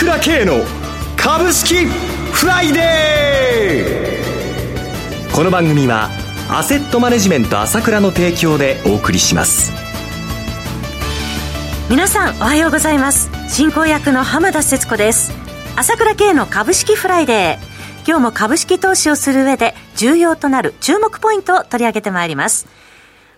倉慶の株式フライデー。この番組はアセットマネジメント朝倉の提供でお送りします。皆さんおはようございます。進行役の浜田節子です。朝倉慶の株式フライデー。今日も株式投資をする上で重要となる注目ポイントを取り上げてまいります。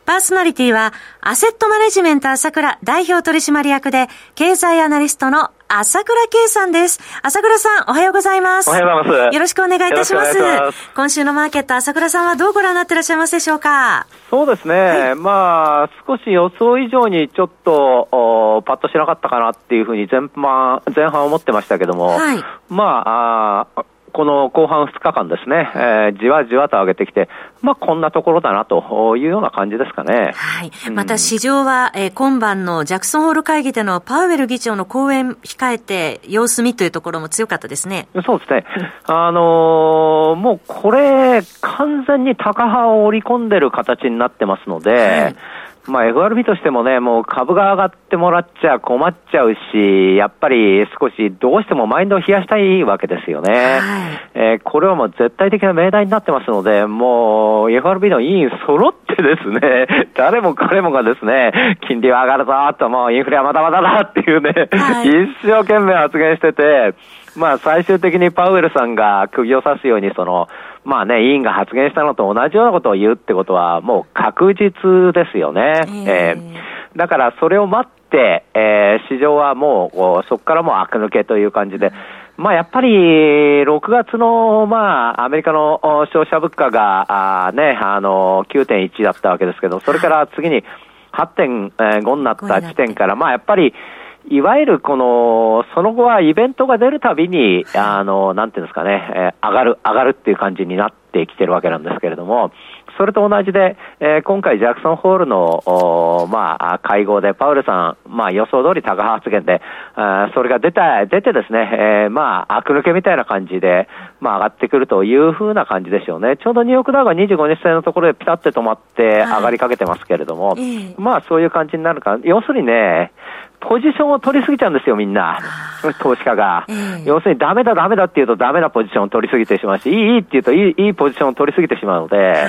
パーソナリティは、アセットマネジメント朝倉代表取締役で、経済アナリストの朝倉圭さんです。朝倉さん、おはようございます。おはようございます。よろしくお願いいたします。ます今週のマーケット、朝倉さんはどうご覧になっていらっしゃいますでしょうか？そうですね。はい、まあ、少し予想以上にちょっと、パッとしなかったかなっていうふうに前半、前半思ってましたけども、はい、まあ、あこの後半2日間ですね、えー、じわじわと上げてきて、まあ、こんなところだなというような感じですかね。はい。また市場は、えー、今晩のジャクソンホール会議でのパウエル議長の講演控えて様子見というところも強かったですね。そうですね。あのー、もうこれ、完全に高派を織り込んでる形になってますので、はいまあ、FRB としてもね、もう株が上がってもらっちゃ困っちゃうし、やっぱり少しどうしてもマインドを冷やしたいわけですよね。はい、えー、これはもう絶対的な命題になってますので、もう FRB の委員揃ってですね、誰も彼もがですね、金利は上がるぞと、もうインフレはまだまだだっていうね、はい、一生懸命発言してて、まあ最終的にパウエルさんが釘を刺すように、その、まあね、委員が発言したのと同じようなことを言うってことは、もう確実ですよね。えー、えー、だからそれを待って、えー、市場はもう、そこからもう悪抜けという感じで、まあやっぱり、6月の、まあ、アメリカの消費者物価が、あね、あの、9.1だったわけですけど、それから次に8.5になった時点から、まあやっぱり、いわゆるこの、その後はイベントが出るたびに、あの、なんていうんですかね、えー、上がる、上がるっていう感じになってきてるわけなんですけれども、それと同じで、えー、今回ジャクソンホールの、まあ、会合でパウルさん、まあ予想通り高派発言で、あそれが出た、出てですね、えー、まあ、悪抜けみたいな感じで、まあ上がってくるというふうな感じでしょうね。ちょうどニューヨークダウが25日線のところでピタって止まって上がりかけてますけれども、はい、まあそういう感じになるか。要するにね、ポジションを取りすぎちゃうんですよ、みんな。投資家が。要するにダメだダメだって言うとダメなポジションを取りすぎてしまうし、いいいいって言うといいいいポジションを取りすぎてしまうので、はい、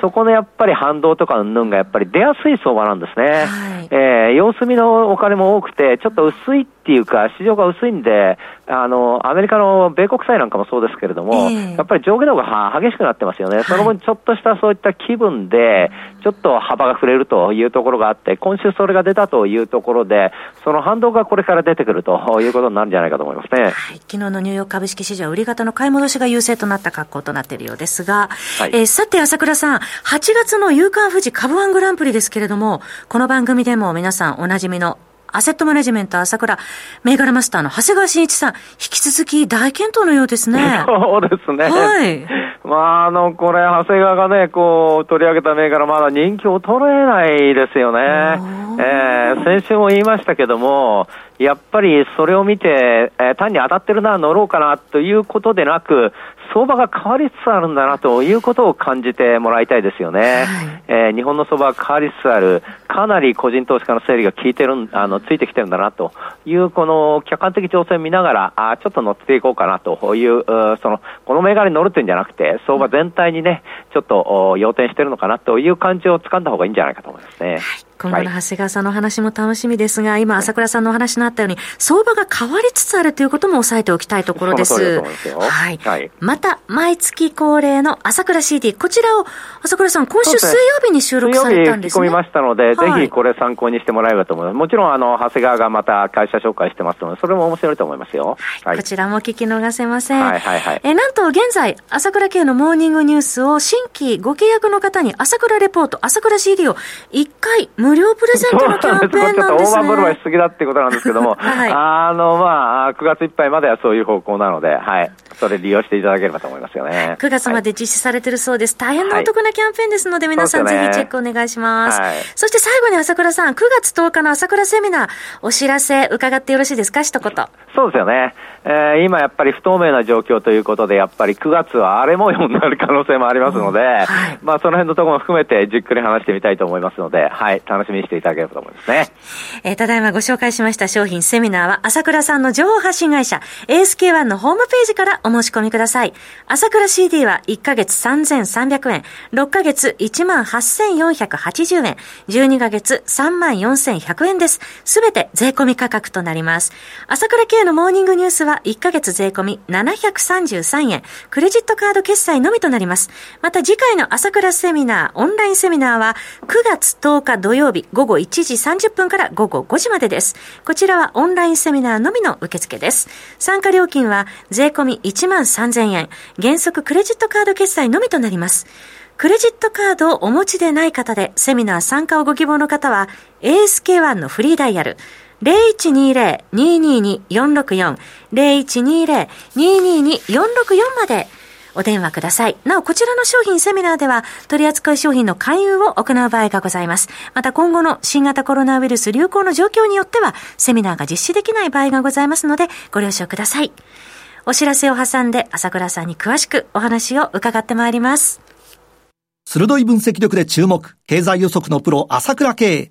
そこのやっぱり反動とかうんぬんがやっぱり出やすい相場なんですね。はい、えー、様子見のお金も多くて、ちょっと薄いっていうか、市場が薄いんで、あの、アメリカの米国債なんかもそうですけれども、えー、やっぱり上下動が激しくなってますよね。はい、その分ちょっとしたそういった気分で、ちょっと幅が触れるというところがあって、今週それが出たというところで、その反動がこれから出てくるということになるんじゃないかと思いますね。はい、昨日のニューヨーク株式市場、売り方の買い戻しが優勢となった格好となっているようですが、はい、えー、さて朝倉さん、8月の夕刊富士株ワングランプリですけれども、この番組でも皆さんおなじみのアセットマネジメント朝倉、銘柄マスターの長谷川慎一さん、引き続き大健闘のようですね。そうですね。はい。まあ、あの、これ、長谷川がね、こう、取り上げた銘柄、まだ人気を取れないですよね。えー、先週も言いましたけども、やっぱりそれを見て、えー、単に当たってるな、乗ろうかなということでなく、相場が変わりつつあるんだなということを感じてもらいたいですよね。はい、えー、日本の相場が変わりつつある、かなり個人投資家の整理が効いてる、あの、ついてきてるんだなという、この客観的情勢を見ながら、あちょっと乗っていこうかなという、その、この銘柄に乗るっていうんじゃなくて、相場全体にね、ちょっと要点してるのかなという感じをつかんだ方がいいんじゃないかと思いますね。はい今後の長谷川さんのお話も楽しみですが、今、朝倉さんのお話になったように、相場が変わりつつあるということも押さえておきたいところです。はい。はい、また、毎月恒例の朝倉 CD、こちらを、朝倉さん、今週水曜日に収録されたんですね。水曜日込みましたので、はい、ぜひこれ参考にしてもらえればと思います。もちろん、あの、長谷川がまた会社紹介してますので、それも面白いと思いますよ。はい。こちらも聞き逃せません。はいはいはい。え、なんと現在、朝倉系のモーニングニュースを新規ご契約の方に朝倉レポート、朝倉 CD を1回無料プレゼントのキャンペーンなんですね。ちょっと大盤振る舞いしすぎだっていうことなんですけども、はい、あの、まあ、9月いっぱいまではそういう方向なので、はい。それ利用していただければと思いますよね。9月まで実施されてるそうです。大変なお得なキャンペーンですので、皆さんぜひチェックお願いします。はい、そして最後に朝倉さん、9月10日の朝倉セミナー、お知らせ伺ってよろしいですか、一言。そうですよね。えー、今やっぱり不透明な状況ということで、やっぱり9月は荒れ模様になる可能性もありますので、はい、まあその辺のところも含めてじっくり話してみたいと思いますので、はい、楽楽しみにしていただければと思いますね。えー、ただいまご紹介しました商品セミナーは、朝倉さんの情報発信会社、ASK1 のホームページからお申し込みください。朝倉 CD は1ヶ月3300円、6ヶ月18,480円、12ヶ月34,100円です。すべて税込み価格となります。朝倉系のモーニングニュースは1ヶ月税込み733円、クレジットカード決済のみとなります。また次回の朝倉セミナー、オンラインセミナーは9月10日土曜曜日午後1時30分から午後5時までです。こちらはオンラインセミナーのみの受付です。参加料金は税込み1万3000円、原則クレジットカード決済のみとなります。クレジットカードをお持ちでない方で、セミナー参加をご希望の方は、ASK1 のフリーダイヤル、0120-222-464、0120-222-464までお電話ください。なお、こちらの商品セミナーでは、取扱い商品の勧誘を行う場合がございます。また、今後の新型コロナウイルス流行の状況によっては、セミナーが実施できない場合がございますので、ご了承ください。お知らせを挟んで、朝倉さんに詳しくお話を伺ってまいります。鋭い分析力で注目、経済予測のプロ、朝倉慶。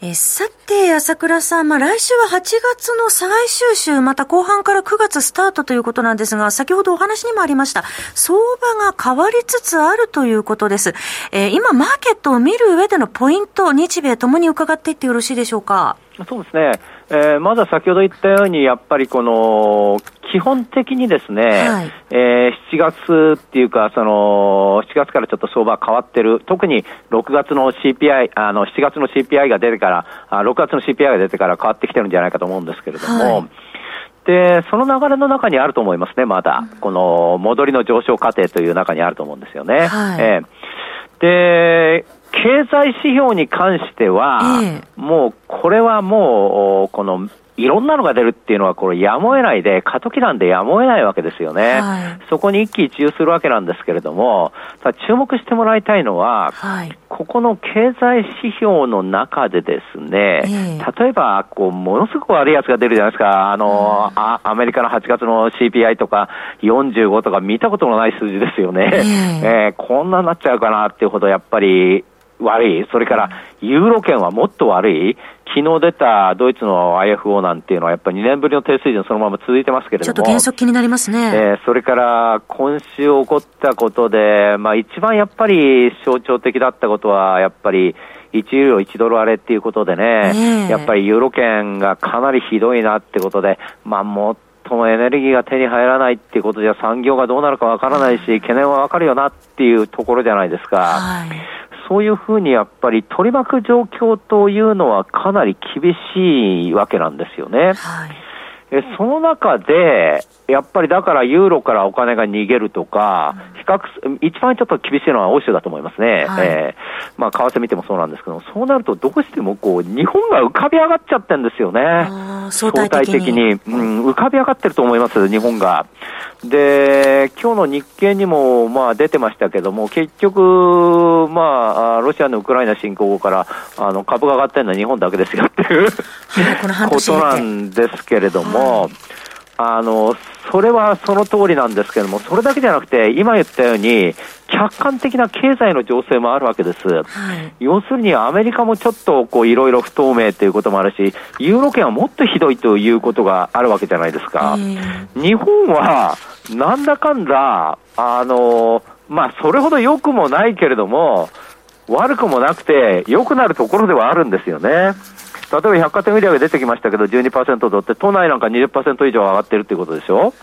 えさて、朝倉さん、まあ、来週は8月の最終週、また後半から9月スタートということなんですが、先ほどお話にもありました、相場が変わりつつあるということです。えー、今、マーケットを見る上でのポイント、日米ともに伺っていってよろしいでしょうか？そうですね。えー、まずは先ほど言ったように、やっぱりこの、基本的にですね、はい、えー、7月っていうか、その、7月からちょっと相場変わってる。特に6月の CPI、あの、7月の CPI が出てから、あ6月の CPI が出てから変わってきてるんじゃないかと思うんですけれども、はいで、その流れの中にあると思いますね、まだ。この戻りの上昇過程という中にあると思うんですよね。はい、えー、で、経済指標に関しては、えー、もうこれはもう、このいろんなのが出るっていうのは、これ、やむを得ないで、過渡期なんでやむを得ないわけですよね。はい、そこに一喜一憂するわけなんですけれども、ただ注目してもらいたいのは、はい、ここの経済指標の中でですね、えー、例えば、こう、ものすごく悪いやつが出るじゃないですか。あの、あアメリカの8月の CPI とか45とか見たことのない数字ですよね。えー、えー、こんなになっちゃうかなっていうほど、やっぱり、悪い。それから、ユーロ圏はもっと悪い。昨日出たドイツの IFO なんていうのは、やっぱり2年ぶりの低水準、そのまま続いてますけれども、ちょっと減速気になりますね、えー、それから今週起こったことで、まあ、一番やっぱり象徴的だったことは、やっぱり1ユーロ1ドル割れっていうことでね、えー、やっぱりユーロ圏がかなりひどいなってことで、まあ、もっともエネルギーが手に入らないっていうことじゃ産業がどうなるかわからないし、懸念はわかるよなっていうところじゃないですか。はいそういうふうにやっぱり取り巻く状況というのはかなり厳しいわけなんですよね。はいえその中で、やっぱりだからユーロからお金が逃げるとか、比較、一番ちょっと厳しいのは欧州だと思いますね。はい、えー、まあ、為替見てもそうなんですけど、そうなるとどうしてもこう、日本が浮かび上がっちゃってるんですよね。相対的に。うん、浮かび上がってると思います、日本が。で、今日の日経にも、まあ、出てましたけども、結局、まあ、ロシアのウクライナ侵攻後から、あの、株が上がってるのは日本だけですよっていう、はい、ことなんですけれども、はい、あの、それはその通りなんですけれども、それだけじゃなくて、今言ったように、客観的な経済の情勢もあるわけです。はい、要するにアメリカもちょっとこういろいろ不透明ということもあるし、ユーロ圏はもっとひどいということがあるわけじゃないですか。日本はなんだかんだ、あの、まあ、それほど良くもないけれども、悪くもなくて、良くなるところではあるんですよね。例えば百貨店売上出てきましたけど、12%とって、都内なんか20%以上上がってるっていうことでしょ？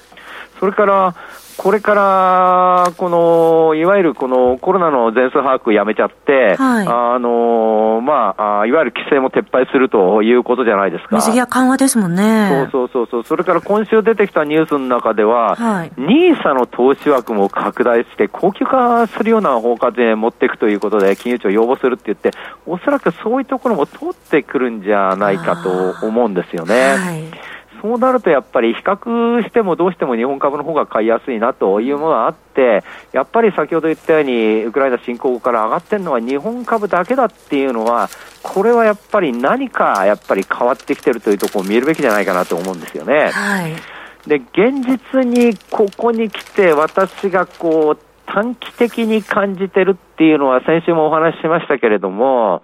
それから、これから、この、いわゆるこのコロナの全数把握やめちゃって、はい、あの、まあ、いわゆる規制も撤廃するということじゃないですか。水際緩和ですもんね。そうそうそうそれから今週出てきたニュースの中では、はい、NISA の投資枠も拡大して、高級化するような法課税持っていくということで、金融庁要望するって言って、おそらくそういうところも通ってくるんじゃないかと思うんですよね。はいそうなるとやっぱり比較してもどうしても日本株の方が買いやすいなというものがあって、やっぱり先ほど言ったように、ウクライナ侵攻から上がってるのは日本株だけだっていうのは、これはやっぱり何かやっぱり変わってきてるというところを見えるべきじゃないかなと思うんですよね。はい、で、現実にここに来て私がこう短期的に感じてるっていうのは先週もお話ししましたけれども、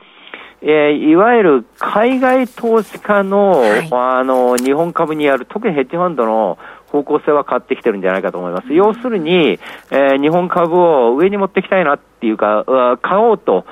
えー、いわゆる海外投資家のはい、あの日本株にある、特にヘッジファンドの方向性は変わってきてるんじゃないかと思います。要するに、えー、日本株を上に持っていきたいなっていうか、買おうと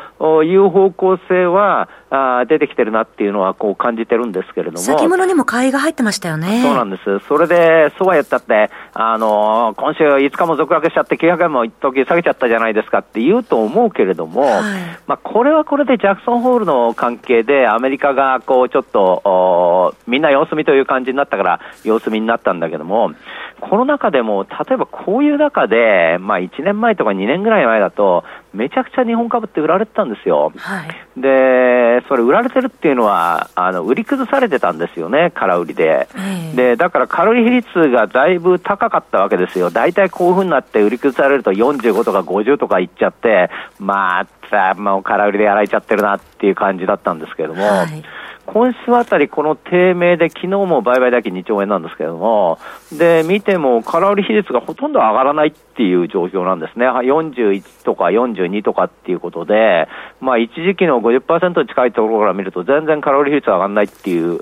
いう方向性はあ出てきてるなっていうのはこう感じてるんですけれども。先物にも買いが入ってましたよね。そうなんです。それで、そうは言ったって、あのー、今週5日も続落しちゃって900円も一時下げちゃったじゃないですかって言うと思うけれども、はい、まあこれはこれでジャクソンホールの関係でアメリカがこうちょっと、みんな様子見という感じになったから様子見になったんだけども、この中でも、例えばこういう中で、まあ1年前とか2年ぐらい前だと、めちゃくちゃ日本株って売られてたんですよ。はい、で、それ売られてるっていうのは、あの、売り崩されてたんですよね、空売りで。で、だから空売り比率がだいぶ高かったわけですよ。大体こういうふうになって売り崩されると45とか50とかいっちゃって、まあ、もう空売りでやられちゃってるなっていう感じだったんですけれども、はい今週あたり、この低迷で、昨日も売買代金2兆円なんですけれども、で、見ても、空売り比率がほとんど上がらないっていう状況なんですね。41とか42とかっていうことで、まあ、一時期の50%に近いところから見ると、全然空売り比率上がらないっていう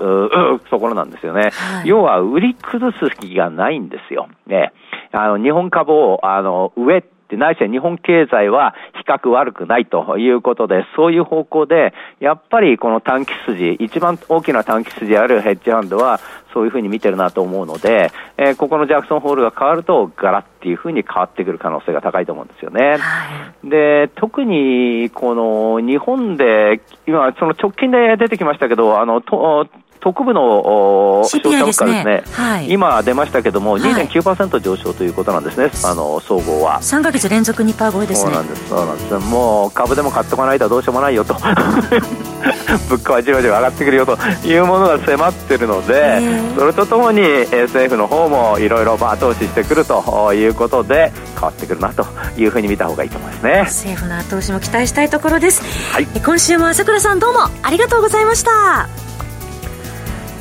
ところなんですよね。はい、要は、売り崩す気がないんですよ。ね。あの、日本株を、あの、上で、ないしは日本経済は比較悪くないということで、そういう方向で、やっぱりこの短期筋、一番大きな短期筋あるヘッジファンドは、そういうふうに見てるなと思うので、えー、ここのジャクソンホールが変わると、ガラっていうふうに変わってくる可能性が高いと思うんですよね。はい、で、特に、この日本で、今、その直近で出てきましたけど、あの、と特部の消費者物価ですね、はい、今出ましたけども、2.9%上昇ということなんですね、あの総合は。3か月連続2%超えですね。そうなんです、そうなんです。もう株でも買っとかないとどうしようもないよと、物価はじわじわ上がってくるよというものが迫ってるので、それとともに政府の方もいろいろ後押ししてくるということで、変わってくるなというふうに見た方がいいと思いますね。政府の後押しも期待したいところです。はい、今週も朝倉さんどうもありがとうございました。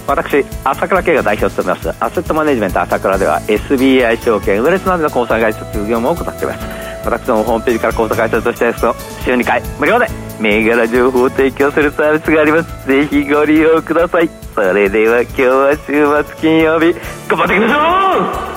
私朝倉慶が代表を務めますアセットマネジメント朝倉では SBI 証券ウェルスなどの交際会社業務を行っています。私のホームページから口座会社としてですと週2回無料で銘柄情報を提供するサービスがあります。ぜひご利用ください。それでは今日は週末金曜日頑張っていきましょう